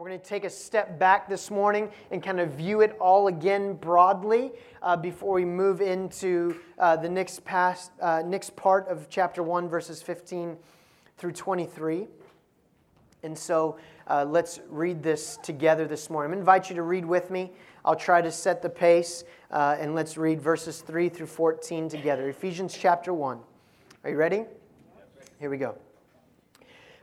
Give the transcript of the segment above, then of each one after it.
We're going to take a step back this morning and kind of view it all again broadly uh, before we move into uh, the next, past, uh, next part of chapter 1, verses 15 through 23. And so uh, let's read this together this morning. I invite you to read with me. I'll try to set the pace, uh, and let's read verses 3 through 14 together. Ephesians chapter 1. Are you ready? Here we go.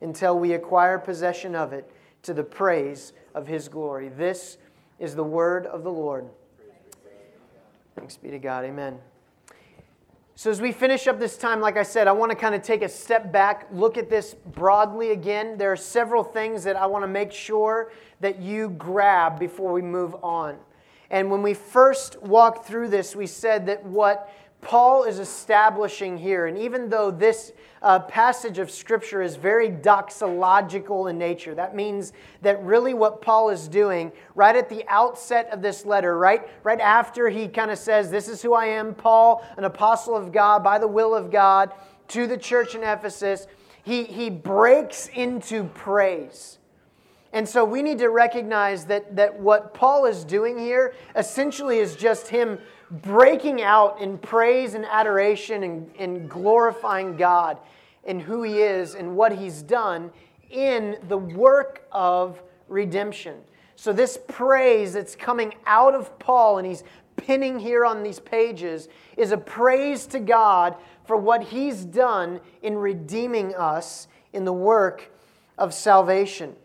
until we acquire possession of it to the praise of his glory. This is the word of the Lord. Thanks be to God. Amen. So, as we finish up this time, like I said, I want to kind of take a step back, look at this broadly again. There are several things that I want to make sure that you grab before we move on. And when we first walked through this, we said that what Paul is establishing here, and even though this uh, passage of Scripture is very doxological in nature, that means that really what Paul is doing right at the outset of this letter, right, right after he kind of says, This is who I am, Paul, an apostle of God by the will of God, to the church in Ephesus, he, he breaks into praise. And so we need to recognize that, that what Paul is doing here essentially is just him breaking out in praise and adoration and, and glorifying God and who He is and what He's done in the work of redemption. So, this praise that's coming out of Paul and he's pinning here on these pages is a praise to God for what He's done in redeeming us in the work of salvation.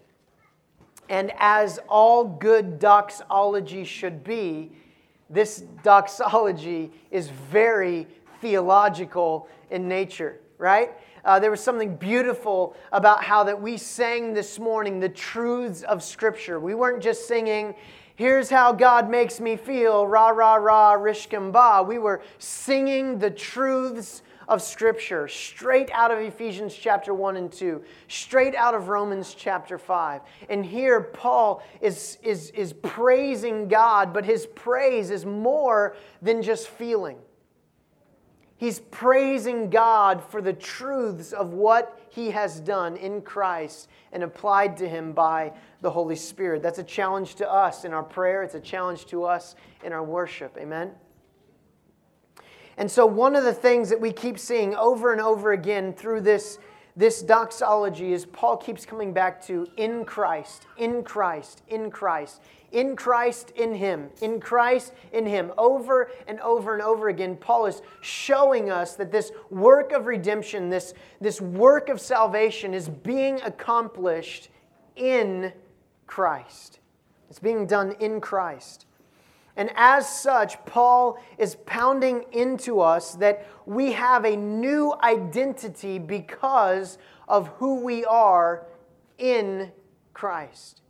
And as all good doxology should be, this doxology is very theological in nature, right? Uh, there was something beautiful about how that we sang this morning the truths of Scripture. We weren't just singing, here's how God makes me feel, rah, rah, rah, rishkamba. We were singing the truths of Scripture, straight out of Ephesians chapter 1 and 2, straight out of Romans chapter 5. And here, Paul is, is, is praising God, but his praise is more than just feeling. He's praising God for the truths of what he has done in Christ and applied to him by the Holy Spirit. That's a challenge to us in our prayer, it's a challenge to us in our worship. Amen? And so, one of the things that we keep seeing over and over again through this, this doxology is Paul keeps coming back to in Christ, in Christ, in Christ, in Christ, in Him, in Christ, in Him. Over and over and over again, Paul is showing us that this work of redemption, this, this work of salvation, is being accomplished in Christ. It's being done in Christ. And as such, Paul is pounding into us that we have a new identity because of who we are in Christ.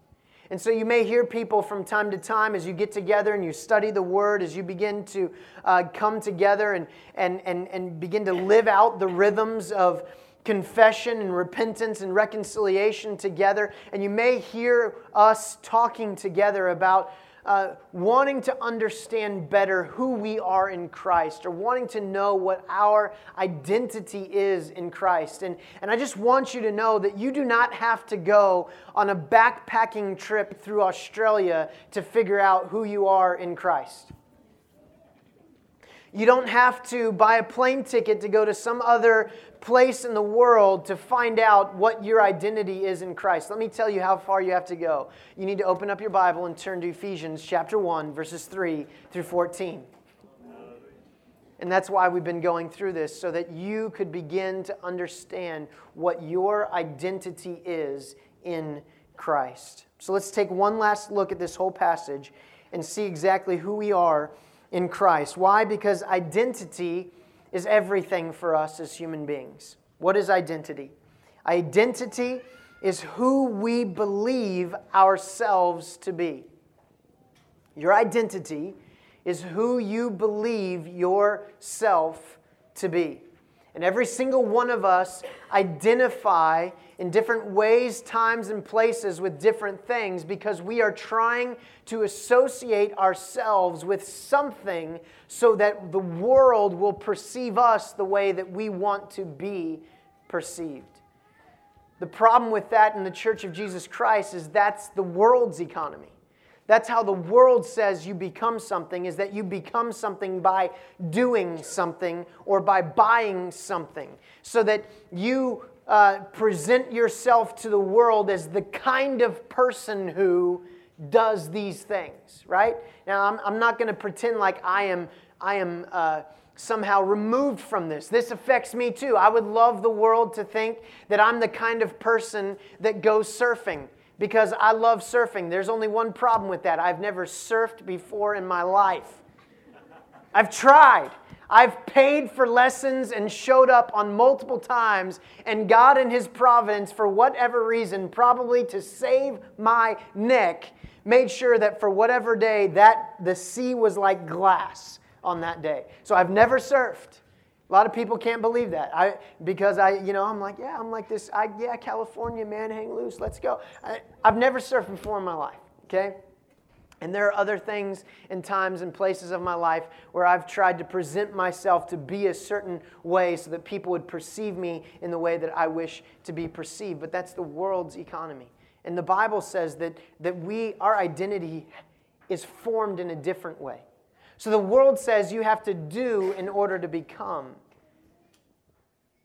And so you may hear people from time to time as you get together and you study the Word, as you begin to uh, come together and, and, and, and begin to live out the rhythms of confession and repentance and reconciliation together. And you may hear us talking together about uh, wanting to understand better who we are in Christ or wanting to know what our identity is in Christ. And, and I just want you to know that you do not have to go on a backpacking trip through Australia to figure out who you are in Christ. You don't have to buy a plane ticket to go to some other place in the world to find out what your identity is in Christ. Let me tell you how far you have to go. You need to open up your Bible and turn to Ephesians chapter 1, verses 3 through 14. And that's why we've been going through this, so that you could begin to understand what your identity is in Christ. So let's take one last look at this whole passage and see exactly who we are in Christ. Why? Because identity is everything for us as human beings. What is identity? Identity is who we believe ourselves to be. Your identity is who you believe yourself to be. And every single one of us identify in different ways, times, and places with different things because we are trying to associate ourselves with something so that the world will perceive us the way that we want to be perceived. The problem with that in the Church of Jesus Christ is that's the world's economy. That's how the world says you become something, is that you become something by doing something or by buying something. So that you uh, present yourself to the world as the kind of person who does these things, right? Now, I'm, I'm not going to pretend like I am, I am uh, somehow removed from this. This affects me too. I would love the world to think that I'm the kind of person that goes surfing because I love surfing. There's only one problem with that I've never surfed before in my life. I've tried. I've paid for lessons and showed up on multiple times, and God, in His providence, for whatever reason, probably to save my neck, made sure that for whatever day that the sea was like glass on that day. So I've never surfed. A lot of people can't believe that. I because I, you know, I'm like, yeah, I'm like this. I yeah, California man, hang loose, let's go. I, I've never surfed before in my life. Okay. And there are other things and times and places of my life where I've tried to present myself to be a certain way so that people would perceive me in the way that I wish to be perceived. But that's the world's economy. And the Bible says that, that we, our identity is formed in a different way. So the world says you have to do in order to become.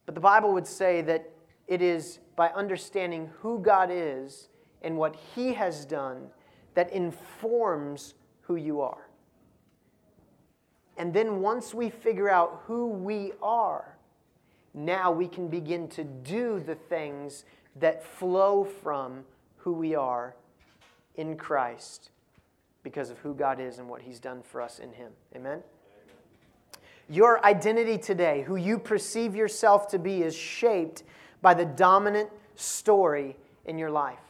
But the Bible would say that it is by understanding who God is and what He has done that informs who you are. And then once we figure out who we are, now we can begin to do the things that flow from who we are in Christ because of who God is and what He's done for us in Him. Amen? Your identity today, who you perceive yourself to be, is shaped by the dominant story in your life.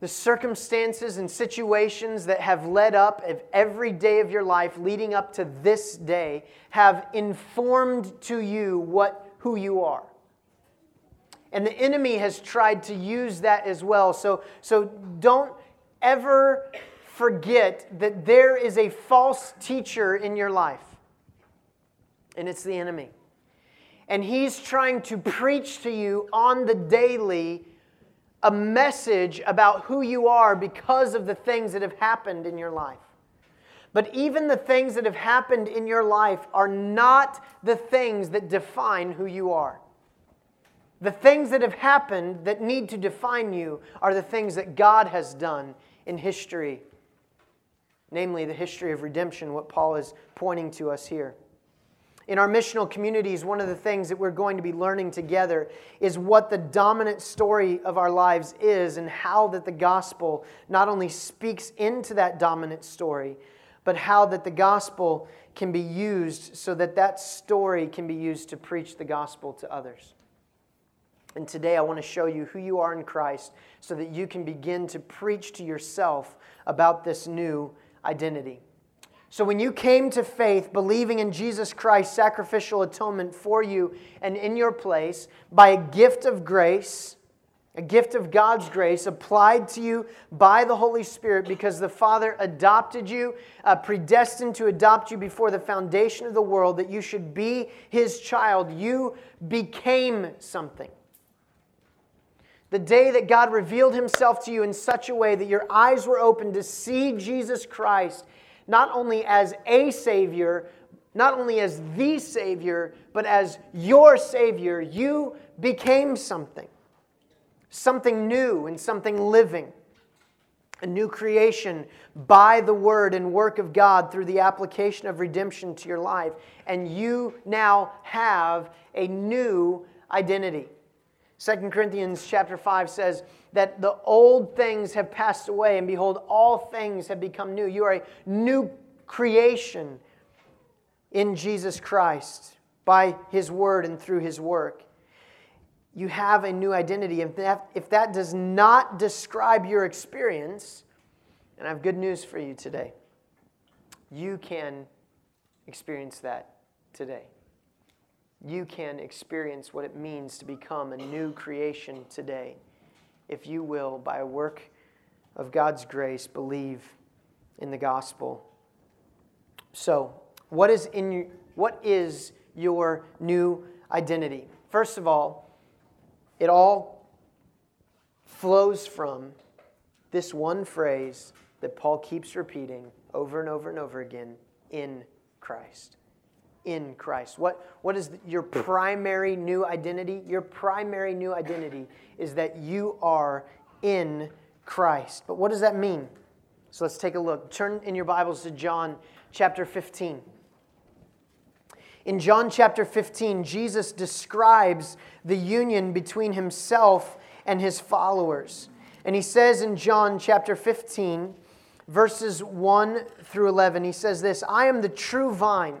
The circumstances and situations that have led up of every day of your life leading up to this day have informed to you what who you are. And the enemy has tried to use that as well. So, so don't ever forget that there is a false teacher in your life, and it's the enemy. And he's trying to preach to you on the daily a message about who you are because of the things that have happened in your life. But even the things that have happened in your life are not the things that define who you are. The things that have happened that need to define you are the things that God has done in history namely the history of redemption, what Paul is pointing to us here. In our missional communities, one of the things that we're going to be learning together is what the dominant story of our lives is and how that the gospel not only speaks into that dominant story, but how that the gospel can be used so that that story can be used to preach the gospel to others. And today I want to show you who you are in Christ so that you can begin to preach to yourself about this new identity. So, when you came to faith, believing in Jesus Christ's sacrificial atonement for you and in your place by a gift of grace, a gift of God's grace applied to you by the Holy Spirit because the Father adopted you, uh, predestined to adopt you before the foundation of the world, that you should be His child. You became something. The day that God revealed Himself to you in such a way that your eyes were opened to see Jesus Christ, not only as a Savior, not only as the Savior, but as your Savior, you became something something new and something living, a new creation by the word and work of God through the application of redemption to your life. And you now have a new identity. 2 Corinthians chapter 5 says that the old things have passed away, and behold, all things have become new. You are a new creation in Jesus Christ by his word and through his work you have a new identity. If that, if that does not describe your experience, and I have good news for you today, you can experience that today. You can experience what it means to become a new creation today if you will, by a work of God's grace, believe in the gospel. So, what is, in your, what is your new identity? First of all, it all flows from this one phrase that Paul keeps repeating over and over and over again in Christ. In Christ. What, what is your hmm. primary new identity? Your primary new identity is that you are in Christ. But what does that mean? So let's take a look. Turn in your Bibles to John chapter 15. In John chapter 15, Jesus describes the union between himself and his followers. And he says in John chapter 15, verses 1 through 11, he says this I am the true vine,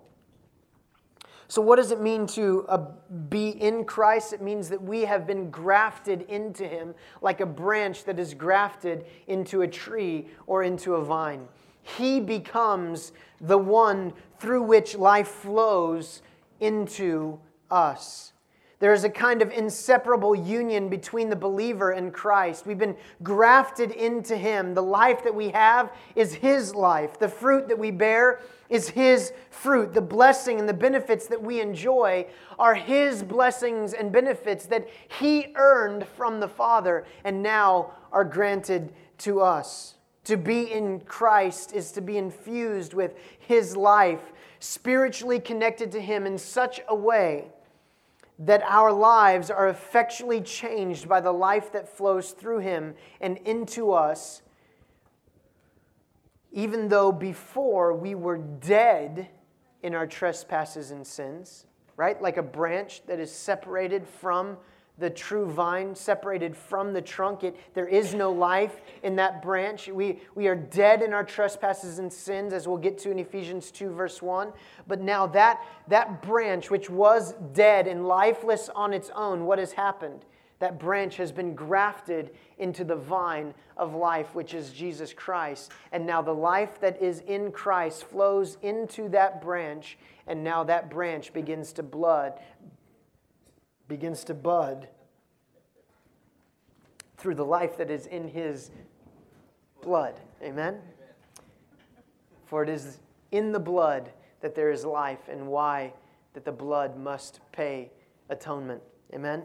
So, what does it mean to uh, be in Christ? It means that we have been grafted into Him like a branch that is grafted into a tree or into a vine. He becomes the one through which life flows into us. There is a kind of inseparable union between the believer and Christ. We've been grafted into Him. The life that we have is His life. The fruit that we bear is His fruit. The blessing and the benefits that we enjoy are His blessings and benefits that He earned from the Father and now are granted to us. To be in Christ is to be infused with His life, spiritually connected to Him in such a way that our lives are effectually changed by the life that flows through him and into us, even though before we were dead in our trespasses and sins, right? Like a branch that is separated from the true vine separated from the trunk. It, there is no life in that branch. We, we are dead in our trespasses and sins, as we'll get to in Ephesians 2, verse 1. But now that, that branch, which was dead and lifeless on its own, what has happened? That branch has been grafted into the vine of life, which is Jesus Christ. And now the life that is in Christ flows into that branch, and now that branch begins to blood, begins to bud through the life that is in his blood. Amen? For it is in the blood that there is life, and why that the blood must pay atonement. Amen?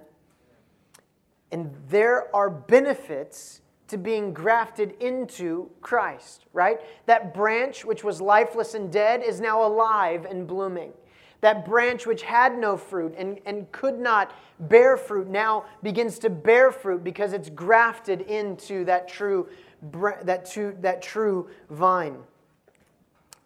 And there are benefits to being grafted into Christ, right? That branch which was lifeless and dead is now alive and blooming. That branch which had no fruit and, and could not bear fruit now begins to bear fruit because it's grafted into that true, that, true, that true vine.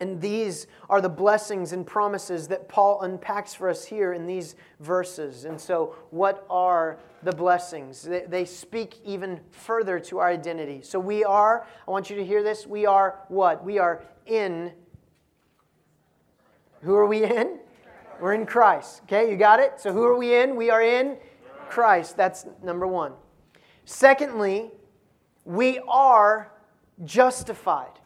And these are the blessings and promises that Paul unpacks for us here in these verses. And so, what are the blessings? They, speak even further to our identity. So, we are, I want you to hear this, we are what? We are in. Who are we in? We're in Christ. Okay, you got it? So, who are we in? We are in Christ. That's number one. Secondly, we are justified.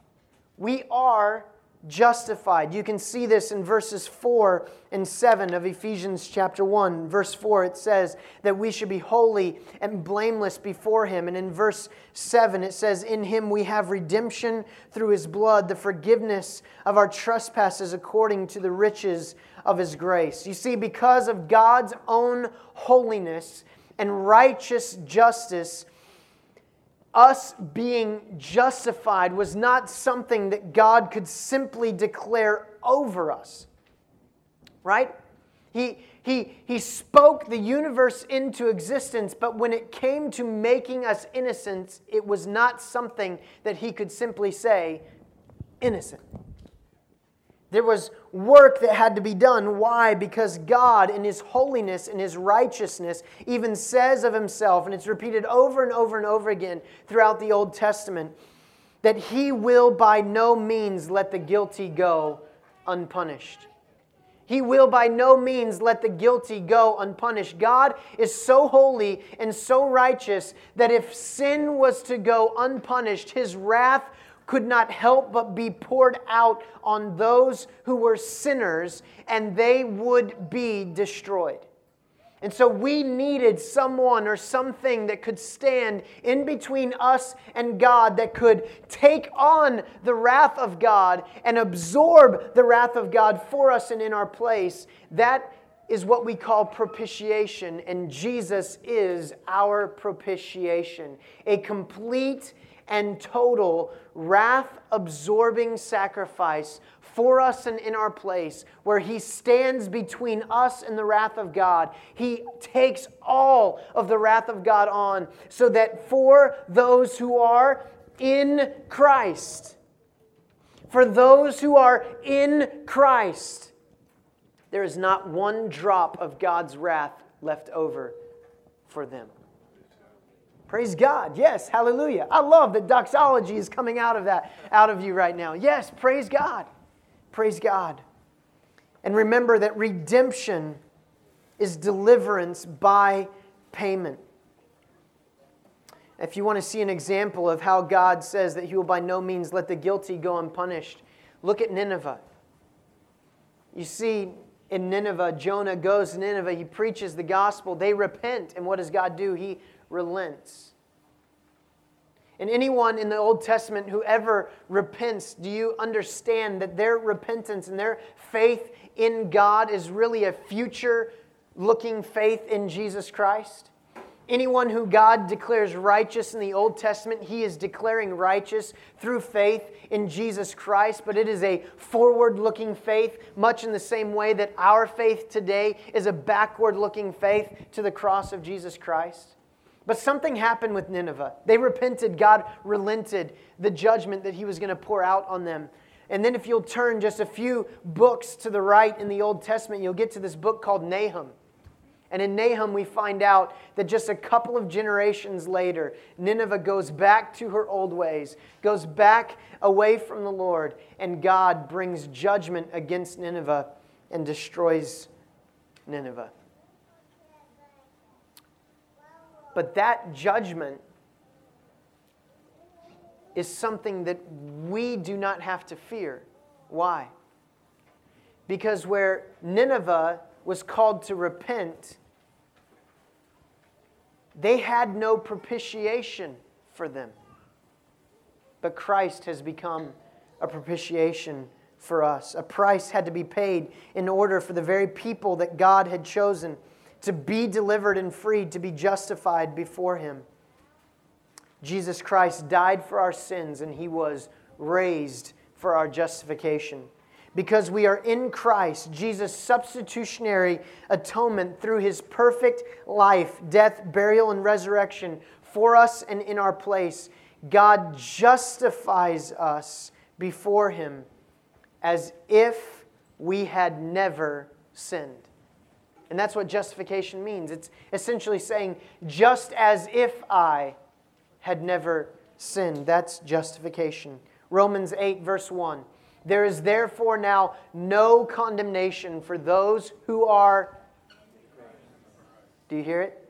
We are justified. You can see this in verses 4 and 7 of Ephesians chapter 1. Verse 4, it says that we should be holy and blameless before Him. And in verse 7, it says, In Him we have redemption through His blood, the forgiveness of our trespasses according to the riches of His grace. You see, because of God's own holiness and righteous justice, us being justified was not something that God could simply declare over us. Right? He, he, he spoke the universe into existence, but when it came to making us innocent, it was not something that he could simply say, innocent. There was work that had to be done. Why? Because God, in His holiness and His righteousness, even says of Himself, and it's repeated over and over and over again throughout the Old Testament, that He will by no means let the guilty go unpunished. He will by no means let the guilty go unpunished. God is so holy and so righteous that if sin was to go unpunished, His wrath could not help but be poured out on those who were sinners, and they would be destroyed. And so we needed someone or something that could stand in between us and God, that could take on the wrath of God and absorb the wrath of God for us and in our place. That is what we call propitiation, and Jesus is our propitiation. A complete and total wrath absorbing sacrifice for us and in our place, where He stands between us and the wrath of God. He takes all of the wrath of God on, so that for those who are in Christ, for those who are in Christ, there is not one drop of God's wrath left over for them. Praise God. Yes, hallelujah. I love that doxology is coming out of that, out of you right now. Yes, praise God. Praise God. And remember that redemption is deliverance by payment. If you want to see an example of how God says that He will by no means let the guilty go unpunished, look at Nineveh. You see, in Nineveh, Jonah goes to Nineveh, he preaches the gospel, they repent, and what does God do? He relents. And anyone in the Old Testament who ever repents, do you understand that their repentance and their faith in God is really a future looking faith in Jesus Christ? Anyone who God declares righteous in the Old Testament, he is declaring righteous through faith in Jesus Christ, but it is a forward looking faith, much in the same way that our faith today is a backward looking faith to the cross of Jesus Christ. But something happened with Nineveh. They repented. God relented the judgment that he was going to pour out on them. And then, if you'll turn just a few books to the right in the Old Testament, you'll get to this book called Nahum. And in Nahum, we find out that just a couple of generations later, Nineveh goes back to her old ways, goes back away from the Lord, and God brings judgment against Nineveh and destroys Nineveh. But that judgment is something that we do not have to fear. Why? Because where Nineveh was called to repent, they had no propitiation for them. But Christ has become a propitiation for us. A price had to be paid in order for the very people that God had chosen to be delivered and freed, to be justified before Him. Jesus Christ died for our sins and He was raised for our justification. Because we are in Christ, Jesus' substitutionary atonement through His perfect life, death, burial, and resurrection for us and in our place, God justifies us before Him as if we had never sinned. And that's what justification means. It's essentially saying, just as if I had never sinned. That's justification. Romans 8, verse 1. There is therefore now no condemnation for those who are. Do you hear it?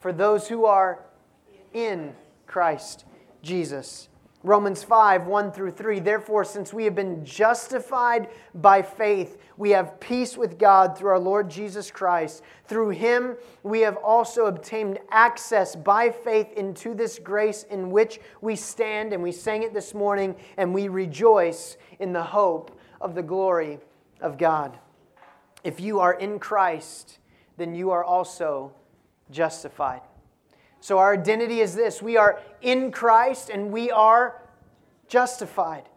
For those who are in Christ Jesus. Romans 5, 1 through 3. Therefore, since we have been justified by faith, we have peace with God through our Lord Jesus Christ. Through him, we have also obtained access by faith into this grace in which we stand. And we sang it this morning, and we rejoice in the hope of the glory of God. If you are in Christ, then you are also justified. So our identity is this we are in Christ and we are justified.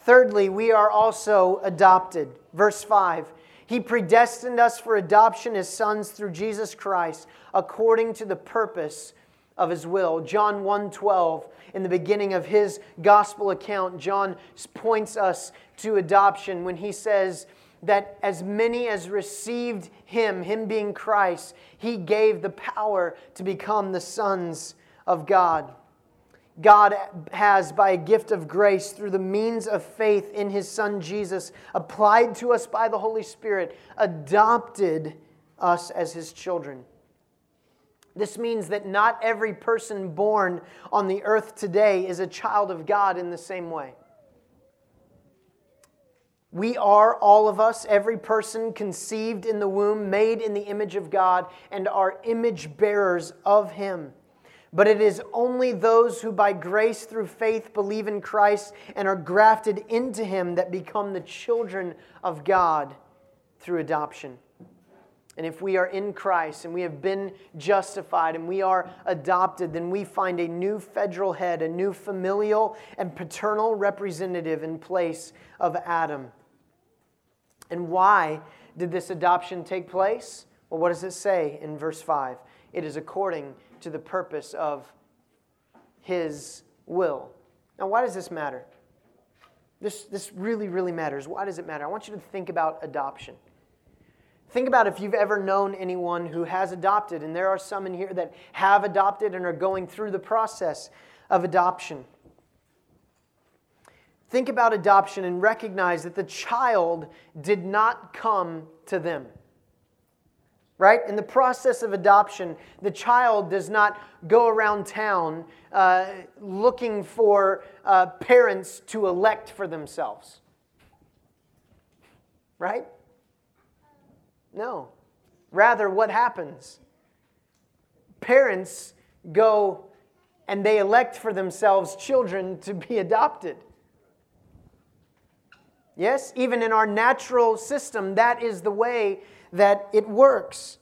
Thirdly, we are also adopted. Verse 5 He predestined us for adoption as sons through Jesus Christ, according to the purpose of his will. John 1:12 in the beginning of his gospel account John points us to adoption when he says that as many as received him, him being Christ, he gave the power to become the sons of God. God has, by a gift of grace, through the means of faith in his Son Jesus, applied to us by the Holy Spirit, adopted us as his children. This means that not every person born on the earth today is a child of God in the same way. We are, all of us, every person conceived in the womb, made in the image of God, and are image bearers of Him. But it is only those who, by grace through faith, believe in Christ and are grafted into Him that become the children of God through adoption. And if we are in Christ and we have been justified and we are adopted, then we find a new federal head, a new familial and paternal representative in place of Adam. And why did this adoption take place? Well, what does it say in verse 5? It is according to the purpose of His will. Now, why does this matter? This, this really, really matters. Why does it matter? I want you to think about adoption. Think about if you've ever known anyone who has adopted, and there are some in here that have adopted and are going through the process of adoption. Think about adoption and recognize that the child did not come to them. Right? In the process of adoption, the child does not go around town uh, looking for uh, parents to elect for themselves. Right? No. Rather, what happens? Parents go and they elect for themselves children to be adopted. Yes, even in our natural system, that is the way that it works.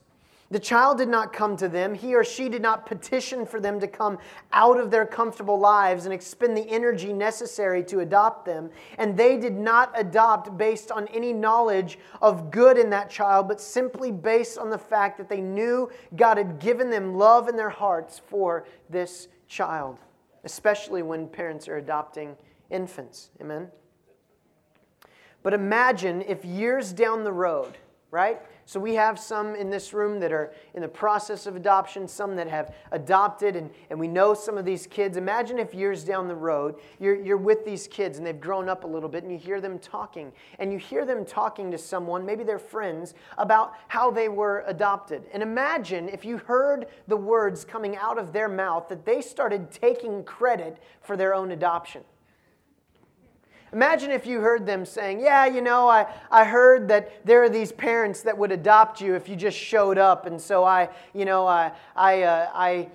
The child did not come to them. He or she did not petition for them to come out of their comfortable lives and expend the energy necessary to adopt them. And they did not adopt based on any knowledge of good in that child, but simply based on the fact that they knew God had given them love in their hearts for this child, especially when parents are adopting infants. Amen? But imagine if years down the road, right? So we have some in this room that are in the process of adoption, some that have adopted, and, and we know some of these kids. Imagine if years down the road, you're, you're with these kids and they've grown up a little bit, and you hear them talking, and you hear them talking to someone, maybe their friends, about how they were adopted. And imagine if you heard the words coming out of their mouth that they started taking credit for their own adoption. Imagine if you heard them saying, Yeah, you know, I, I heard that there are these parents that would adopt you if you just showed up. And so I, you know, I, I, uh, I,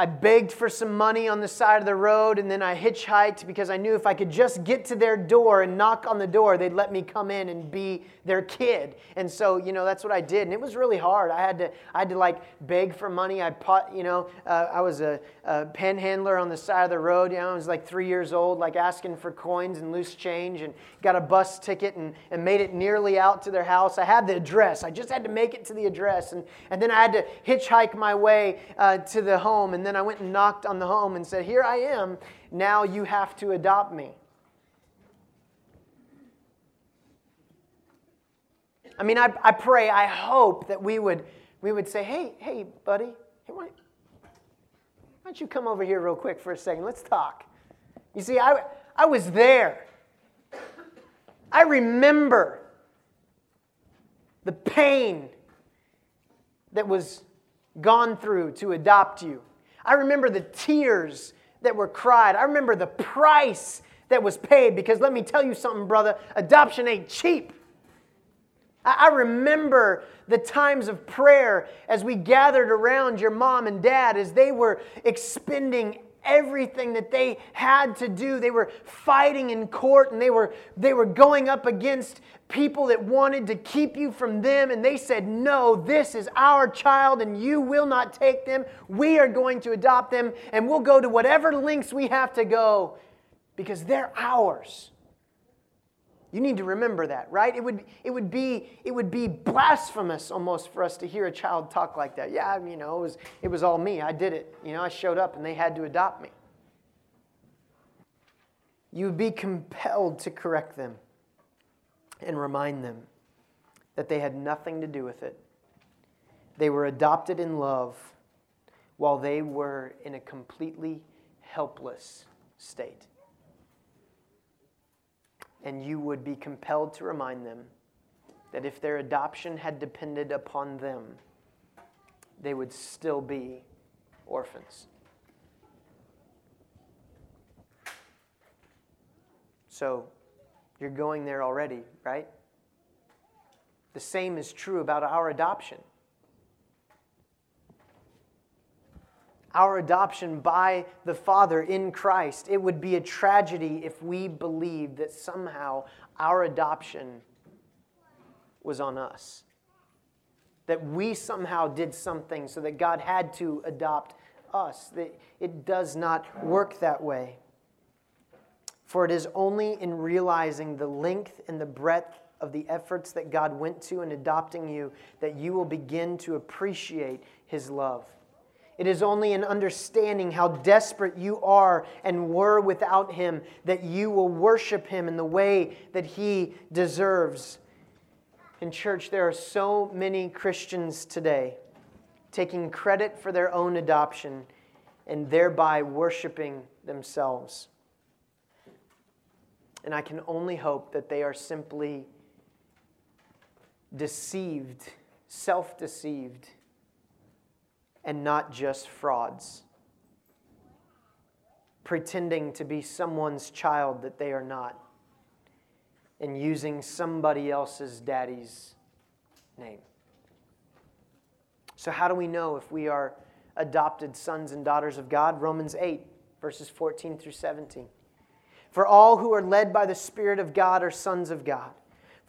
I begged for some money on the side of the road and then I hitchhiked because I knew if I could just get to their door and knock on the door, they'd let me come in and be their kid. And so, you know, that's what I did. And it was really hard. I had to, I had to like beg for money. I put, you know, uh, I was a, a panhandler on the side of the road. You know, I was like three years old, like asking for coins and loose change and got a bus ticket and, and made it nearly out to their house. I had the address. I just had to make it to the address. And, and then I had to hitchhike my way uh, to the home. And then I went and knocked on the home and said, Here I am. Now you have to adopt me. I mean, I, I pray, I hope that we would, we would say, Hey, hey, buddy, hey, why, why don't you come over here real quick for a second? Let's talk. You see, I, I was there. I remember the pain that was gone through to adopt you. I remember the tears that were cried. I remember the price that was paid because let me tell you something, brother adoption ain't cheap. I remember the times of prayer as we gathered around your mom and dad as they were expending everything that they had to do. They were fighting in court and they were, they were going up against people that wanted to keep you from them. And they said, No, this is our child and you will not take them. We are going to adopt them and we'll go to whatever lengths we have to go because they're ours. You need to remember that, right? It would, it would, be, it would be blasphemous almost for us to hear a child talk like that. Yeah, you know, it was, it was all me. I did it. You know, I showed up and they had to adopt me. You would be compelled to correct them and remind them that they had nothing to do with it. They were adopted in love while they were in a completely helpless state and you would be compelled to remind them that if their adoption had depended upon them, they would still be orphans. So you're going there already, right? The same is true about our adoption. Our adoption by the Father in Christ. It would be a tragedy if we believed that somehow our adoption was on us. That we somehow did something so that God had to adopt us. That it does not work that way. For it is only in realizing the length and the breadth of the efforts that God went to in adopting you that you will begin to appreciate His love. It is only in understanding how desperate you are and were without Him that you will worship Him in the way that He deserves. In church, there are so many Christians today taking credit for their own adoption and thereby worshiping themselves. And I can only hope that they are simply deceived, self deceived and not just frauds, pretending to be someone's child that they are not, and using somebody else's daddy's name. So, how do we know if we are adopted sons and daughters of God? Romans 8, verses 14 through 17. For all who are led by the Spirit of God are sons of God.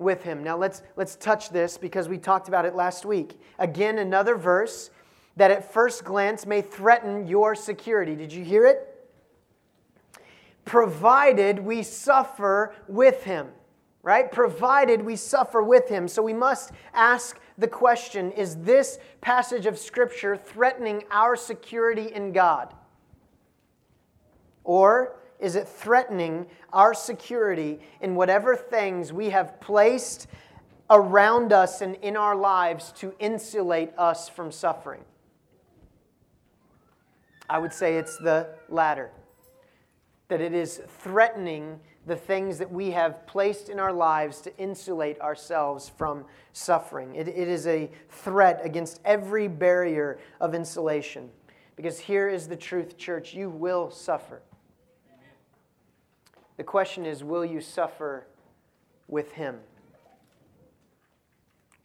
with him. Now let's let's touch this because we talked about it last week. Again, another verse that at first glance may threaten your security. Did you hear it? Provided we suffer with him, right? Provided we suffer with him. So we must ask the question is this passage of Scripture threatening our security in God? Or is it threatening our security in whatever things we have placed around us and in our lives to insulate us from suffering? I would say it's the latter. That it is threatening the things that we have placed in our lives to insulate ourselves from suffering. It, it is a threat against every barrier of insulation. Because here is the truth, church you will suffer. The question is will you suffer with Him?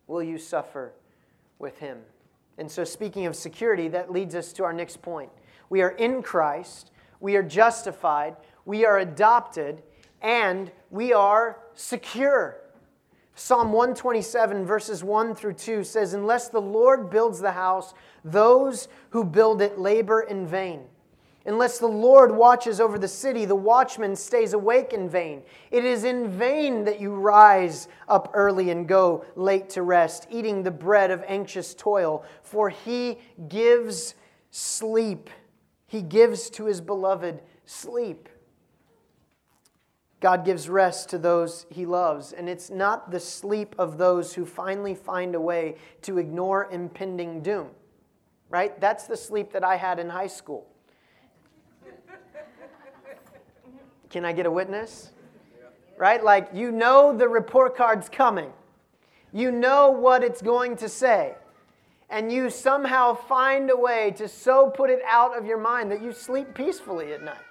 Will you suffer with Him? And so, speaking of security, that leads us to our next point. We are in Christ, we are justified, we are adopted, and we are secure. Psalm 127, verses 1 through 2 says, Unless the Lord builds the house, those who build it labor in vain. Unless the Lord watches over the city, the watchman stays awake in vain. It is in vain that you rise up early and go late to rest, eating the bread of anxious toil, for he gives sleep. He gives to his beloved sleep. God gives rest to those he loves, and it's not the sleep of those who finally find a way to ignore impending doom, right? That's the sleep that I had in high school. Can I get a witness? Right? Like, you know the report card's coming, you know what it's going to say, and you somehow find a way to so put it out of your mind that you sleep peacefully at night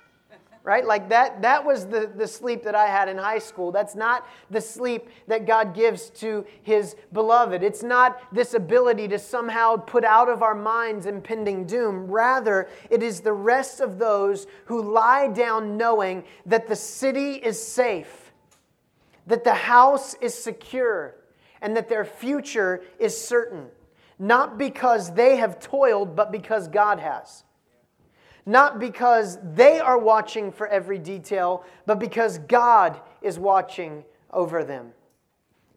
right? Like that, that was the, the sleep that I had in high school. That's not the sleep that God gives to his beloved. It's not this ability to somehow put out of our minds impending doom. Rather, it is the rest of those who lie down knowing that the city is safe, that the house is secure, and that their future is certain. Not because they have toiled, but because God has not because they are watching for every detail, but because God is watching over them.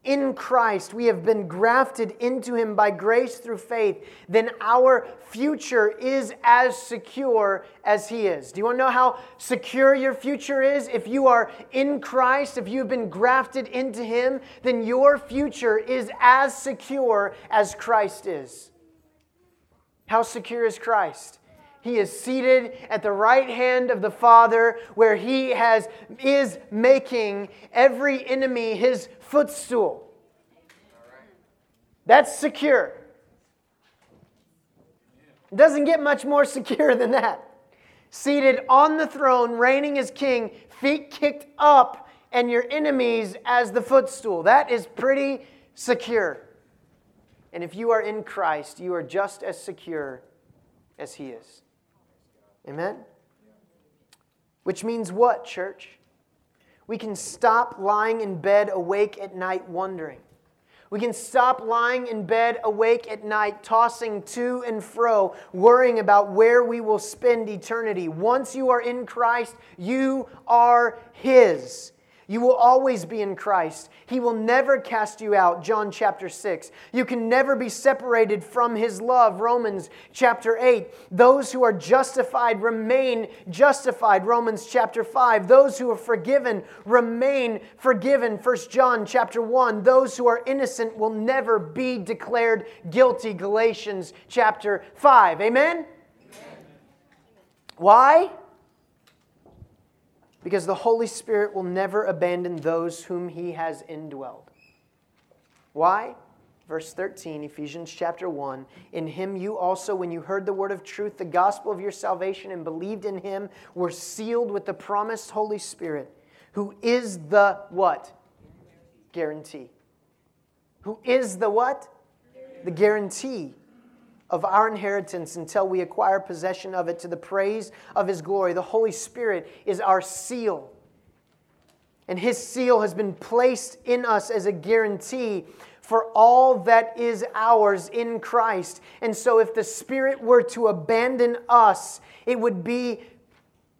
In Christ, we have been grafted into Him by grace through faith, then our future is as secure as He is. Do you want to know how secure your future is? If you are in Christ, if you've been grafted into Him, then your future is as secure as Christ is. How secure is Christ? He is seated at the right hand of the Father, where he has, is making every enemy his footstool. That's secure. It doesn't get much more secure than that. Seated on the throne, reigning as king, feet kicked up, and your enemies as the footstool. That is pretty secure. And if you are in Christ, you are just as secure as he is. Amen? Which means what, church? We can stop lying in bed awake at night wondering. We can stop lying in bed awake at night, tossing to and fro, worrying about where we will spend eternity. Once you are in Christ, you are His. You will always be in Christ. He will never cast you out. John chapter 6. You can never be separated from His love. Romans chapter 8. Those who are justified remain justified. Romans chapter 5. Those who are forgiven remain forgiven. 1 John chapter 1. Those who are innocent will never be declared guilty. Galatians chapter 5. Amen? Amen. Why? Because the Holy Spirit will never abandon those whom he has indwelled. Why? Verse 13, Ephesians chapter 1. In him you also, when you heard the word of truth, the gospel of your salvation, and believed in him, were sealed with the promised Holy Spirit, who is the what? Guarantee. Who is the what? The guarantee of our inheritance until we acquire possession of it to the praise of His glory. The Holy Spirit is our seal. And His seal has been placed in us as a guarantee for all that is ours in Christ. And so if the Spirit were to abandon us, it would be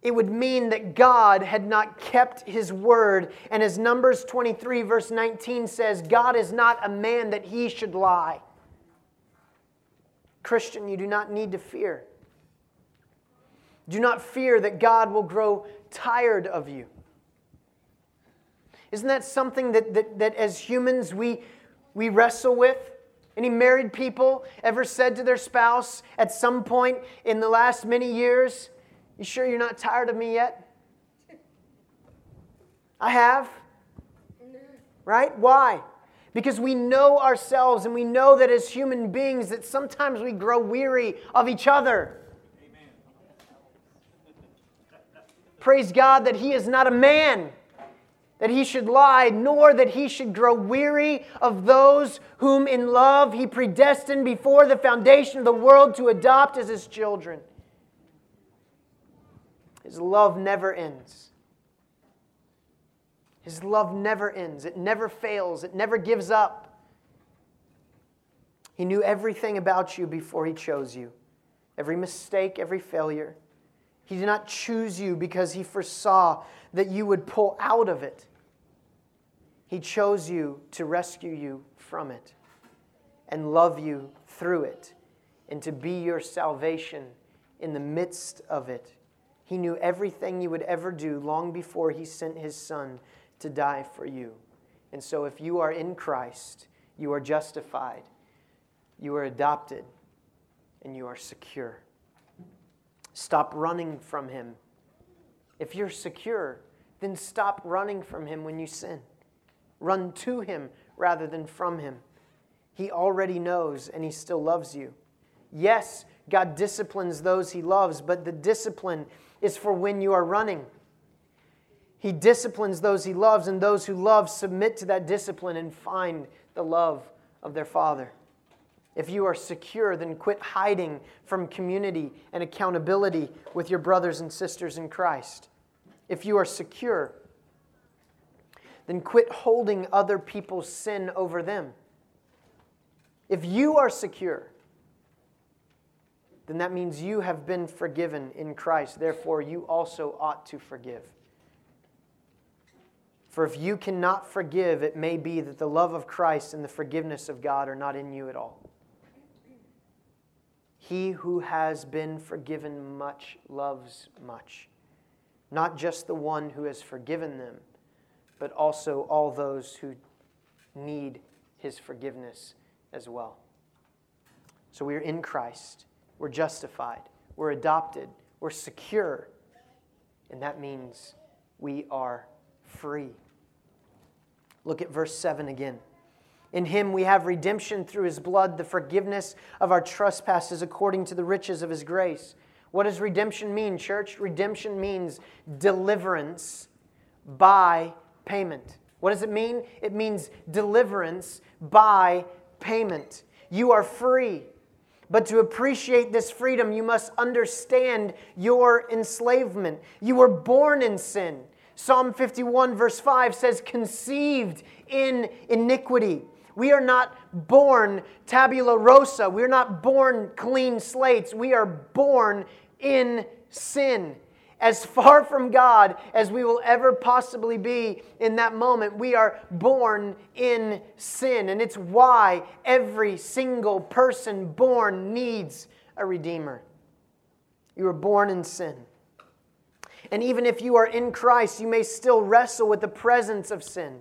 it would mean that God had not kept his word. And as Numbers 23, verse 19 says, God is not a man that he should lie. Christian, you do not need to fear. Do not fear that God will grow tired of you. Isn't that something that, that, that as humans we, we wrestle with? Any married people ever said to their spouse at some point in the last many years, You sure you're not tired of me yet? I have. Right? Why? Because we know ourselves and we know that as human beings that sometimes we grow weary of each other. Praise God that He is not a man that he should lie, nor that he should grow weary of those whom in love he predestined before the foundation of the world to adopt as his children. His love never ends. His love never ends. It never fails. It never gives up. He knew everything about you before he chose you every mistake, every failure. He did not choose you because he foresaw that you would pull out of it. He chose you to rescue you from it and love you through it and to be your salvation in the midst of it. He knew everything you would ever do long before He sent His Son to die for you. And so, if you are in Christ, you are justified, you are adopted, and you are secure. Stop running from Him. If you're secure, then stop running from Him when you sin. Run to Him rather than from Him. He already knows and He still loves you. Yes, God disciplines those He loves, but the discipline is for when you are running. He disciplines those He loves, and those who love submit to that discipline and find the love of their Father. If you are secure, then quit hiding from community and accountability with your brothers and sisters in Christ. If you are secure, then quit holding other people's sin over them. If you are secure, then that means you have been forgiven in Christ. Therefore, you also ought to forgive. For if you cannot forgive, it may be that the love of Christ and the forgiveness of God are not in you at all. He who has been forgiven much loves much. Not just the one who has forgiven them but also all those who need his forgiveness as well. So we are in Christ, we're justified, we're adopted, we're secure, and that means we are free. Look at verse 7 again. In him we have redemption through his blood, the forgiveness of our trespasses according to the riches of his grace. What does redemption mean, church? Redemption means deliverance by payment. What does it mean? It means deliverance by payment. You are free. But to appreciate this freedom, you must understand your enslavement. You were born in sin. Psalm 51, verse 5 says, conceived in iniquity. We are not born tabula rasa. We're not born clean slates. We are born in sin as far from God as we will ever possibly be in that moment. We are born in sin, and it's why every single person born needs a Redeemer. You were born in sin. And even if you are in Christ, you may still wrestle with the presence of sin,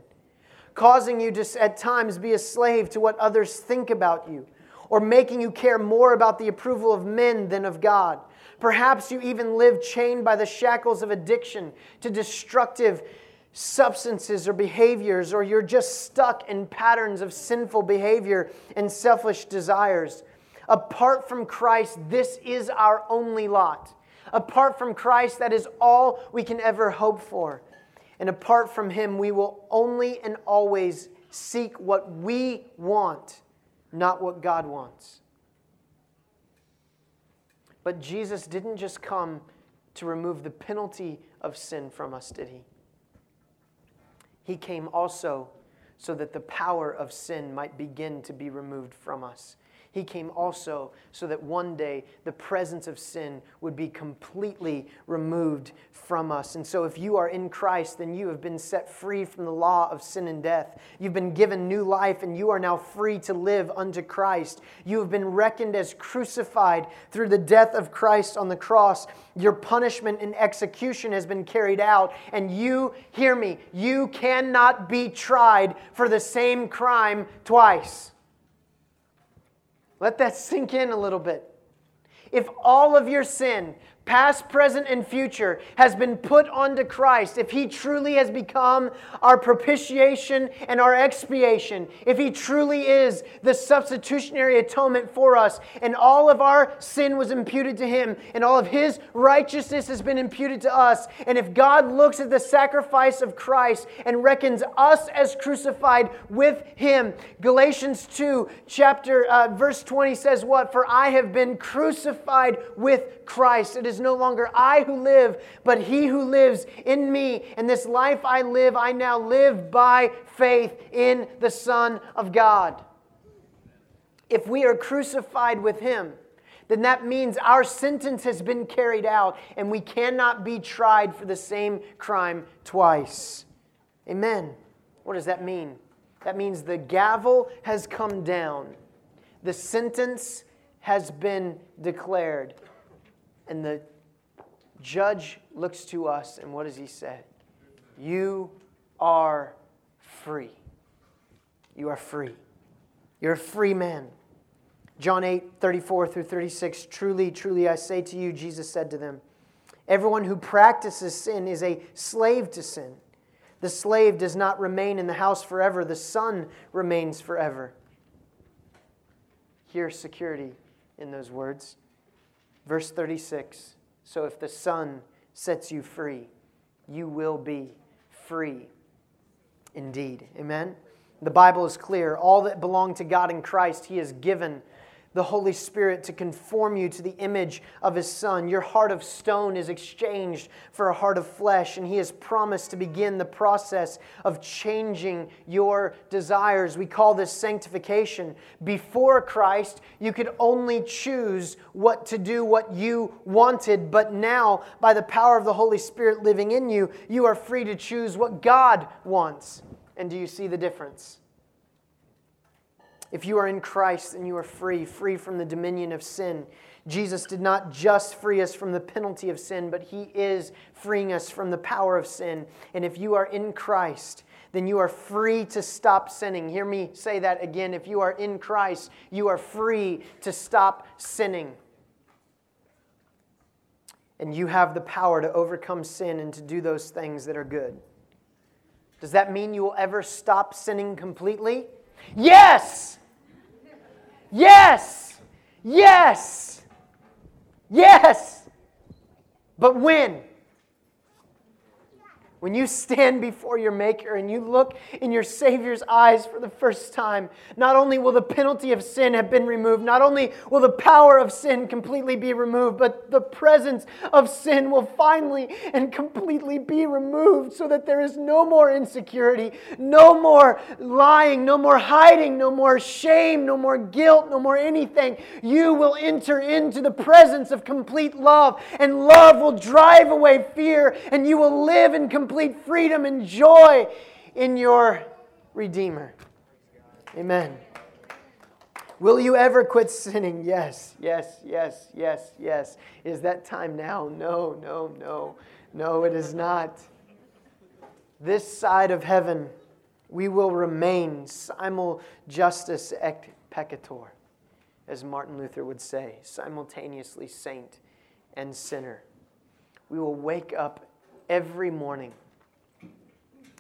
causing you to at times be a slave to what others think about you, or making you care more about the approval of men than of God. Perhaps you even live chained by the shackles of addiction to destructive substances or behaviors, or you're just stuck in patterns of sinful behavior and selfish desires. Apart from Christ, this is our only lot. Apart from Christ, that is all we can ever hope for. And apart from Him, we will only and always seek what we want, not what God wants. But Jesus didn't just come to remove the penalty of sin from us, did he? He came also so that the power of sin might begin to be removed from us. He came also so that one day the presence of sin would be completely removed from us. And so, if you are in Christ, then you have been set free from the law of sin and death. You've been given new life, and you are now free to live unto Christ. You have been reckoned as crucified through the death of Christ on the cross. Your punishment and execution has been carried out, and you, hear me, you cannot be tried for the same crime twice. Let that sink in a little bit. If all of your sin past, present, and future, has been put onto Christ, if He truly has become our propitiation and our expiation, if He truly is the substitutionary atonement for us, and all of our sin was imputed to Him, and all of His righteousness has been imputed to us, and if God looks at the sacrifice of Christ and reckons us as crucified with Him, Galatians 2, chapter, uh, verse 20 says, What? For I have been crucified with Christ. It is is no longer I who live, but He who lives in me. And this life I live, I now live by faith in the Son of God. If we are crucified with Him, then that means our sentence has been carried out and we cannot be tried for the same crime twice. Amen. What does that mean? That means the gavel has come down, the sentence has been declared. And the judge looks to us, and what does he say? You are free. You are free. You're a free man. John 8, 34 through 36. Truly, truly, I say to you, Jesus said to them, everyone who practices sin is a slave to sin. The slave does not remain in the house forever, the son remains forever. Here's security in those words. Verse 36 So if the Son sets you free, you will be free indeed. Amen? The Bible is clear. All that belong to God in Christ, He has given the Holy Spirit to conform you to the image of His Son. Your heart of stone is exchanged for a heart of flesh, and He has promised to begin the process of changing your desires. We call this sanctification. Before Christ, you could only choose what to do, what you wanted, but now, by the power of the Holy Spirit living in you, you are free to choose what God wants. And do you see the difference? If you are in Christ, then you are free, free from the dominion of sin. Jesus did not just free us from the penalty of sin, but He is freeing us from the power of sin. And if you are in Christ, then you are free to stop sinning. Hear me say that again. If you are in Christ, you are free to stop sinning. And you have the power to overcome sin and to do those things that are good. Does that mean you will ever stop sinning completely? Yes! Yes! Yes! Yes! But when? When you stand before your Maker and you look in your Savior's eyes for the first time, not only will the penalty of sin have been removed, not only will the power of sin completely be removed, but the presence of sin will finally and completely be removed so that there is no more insecurity, no more lying, no more hiding, no more shame, no more guilt, no more anything. You will enter into the presence of complete love, and love will drive away fear, and you will live in complete complete freedom and joy in your Redeemer. Amen. Will you ever quit sinning? Yes, yes, yes, yes, yes. Is that time now? No, no, no. No, it is not. This side of heaven, we will remain simul justus et peccator, as Martin Luther would say, simultaneously saint and sinner. We will wake up every morning,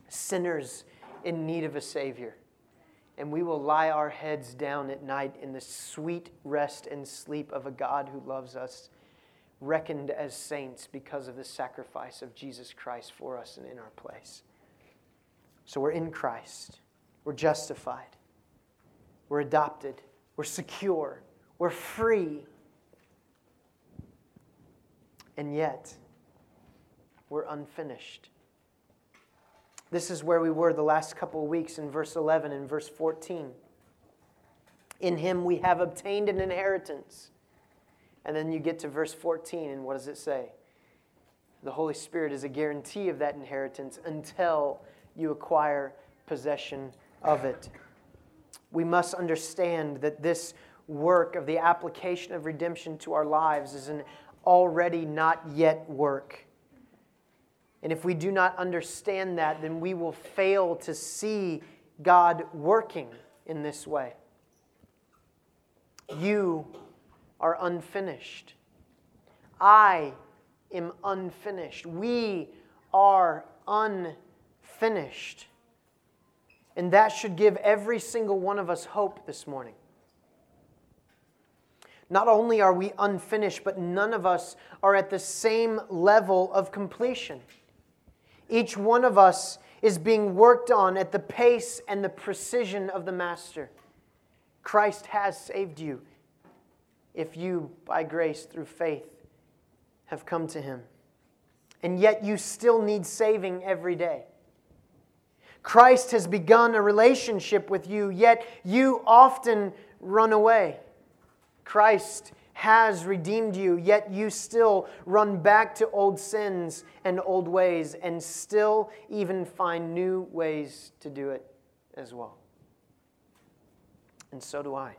sinners in need of a Savior. And we will lie our heads down at night in the sweet rest and sleep of a God who loves us, reckoned as saints because of the sacrifice of Jesus Christ for us and in our place. So we're in Christ, we're justified, we're adopted, we're secure, we're free. And yet, we're unfinished. This is where we were the last couple of weeks in verse 11 and verse 14. In him we have obtained an inheritance. And then you get to verse 14, and what does it say? The Holy Spirit is a guarantee of that inheritance until you acquire possession of it. We must understand that this work of the application of redemption to our lives is an already not yet work. And if we do not understand that, then we will fail to see God working in this way. You are unfinished. I am unfinished. We are unfinished. And that should give every single one of us hope this morning. Not only are we unfinished, but none of us are at the same level of completion. Each one of us is being worked on at the pace and the precision of the Master. Christ has saved you if you, by grace, through faith, have come to Him. And yet you still need saving every day. Christ has begun a relationship with you, yet you often run away. Christ has redeemed you, yet you still run back to old sins and old ways and still even find new ways to do it as well. And so do I.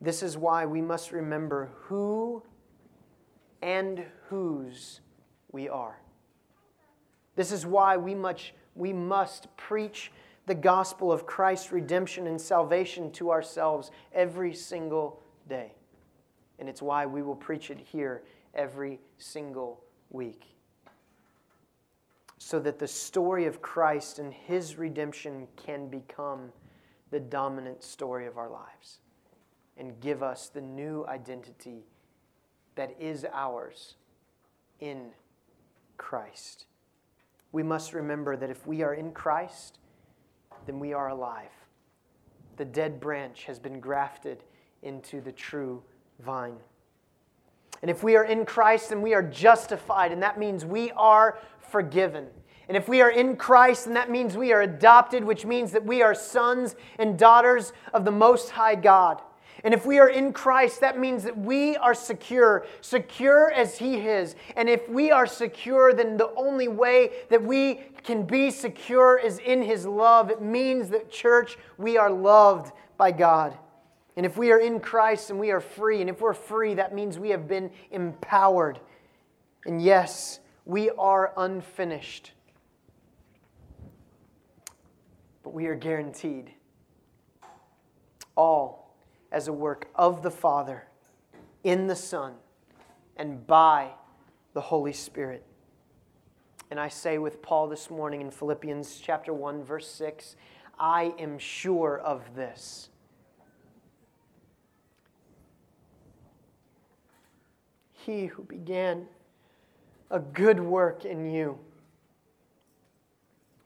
This is why we must remember who and whose we are. This is why we, much, we must preach the gospel of Christ's redemption and salvation to ourselves every single day. And it's why we will preach it here every single week. So that the story of Christ and his redemption can become the dominant story of our lives and give us the new identity that is ours in Christ. We must remember that if we are in Christ, then we are alive. The dead branch has been grafted into the true vine. And if we are in Christ, then we are justified, and that means we are forgiven. And if we are in Christ, then that means we are adopted, which means that we are sons and daughters of the Most High God. And if we are in Christ, that means that we are secure, secure as He is. And if we are secure, then the only way that we can be secure is in His love. It means that, church, we are loved by God. And if we are in Christ and we are free, and if we're free, that means we have been empowered. And yes, we are unfinished. But we are guaranteed all as a work of the Father, in the Son, and by the Holy Spirit. And I say with Paul this morning in Philippians chapter 1 verse 6, I am sure of this He who began a good work in you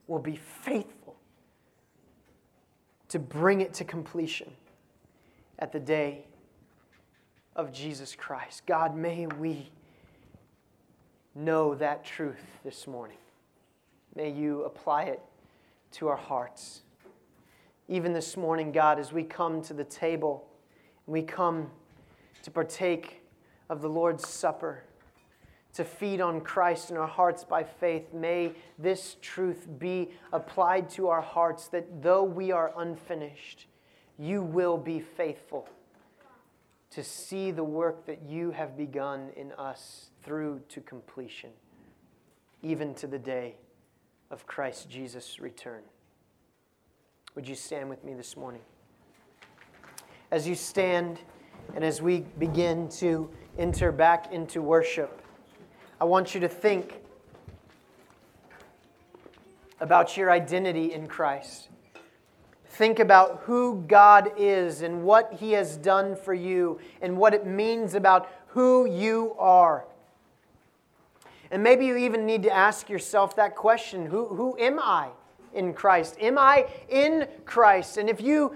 will be faithful to bring it to completion at the day of Jesus Christ. God, may we know that truth this morning. May you apply it to our hearts. Even this morning, God, as we come to the table, we come to partake of the Lord's Supper, to feed on Christ in our hearts by faith, may this truth be applied to our hearts that though we are unfinished, you will be faithful to see the work that you have begun in us through to completion, even to the day of Christ Jesus' return. Would you stand with me this morning? As you stand and as we begin to enter back into worship, I want you to think about your identity in Christ. Think about who God is and what He has done for you and what it means about who you are. And maybe you even need to ask yourself that question Who, who am I in Christ? Am I in Christ? And if you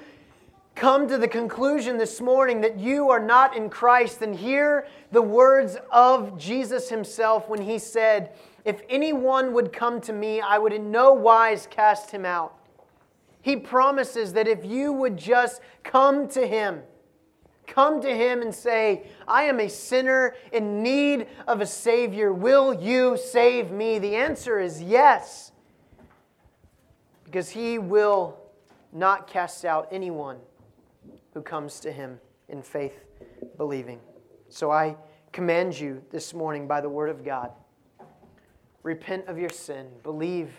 come to the conclusion this morning that you are not in Christ, then hear the words of Jesus himself when he said, If anyone would come to me, I would in no wise cast him out. He promises that if you would just come to him, come to him and say, I am a sinner in need of a Savior, will you save me? The answer is yes, because he will not cast out anyone who comes to him in faith believing. So I command you this morning by the word of God repent of your sin, believe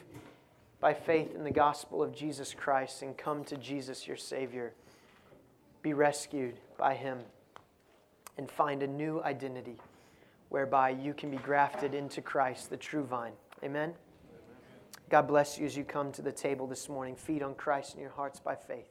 by faith in the gospel of Jesus Christ, and come to Jesus, your Savior. Be rescued by Him and find a new identity whereby you can be grafted into Christ, the true vine. Amen. God bless you as you come to the table this morning. Feed on Christ in your hearts by faith.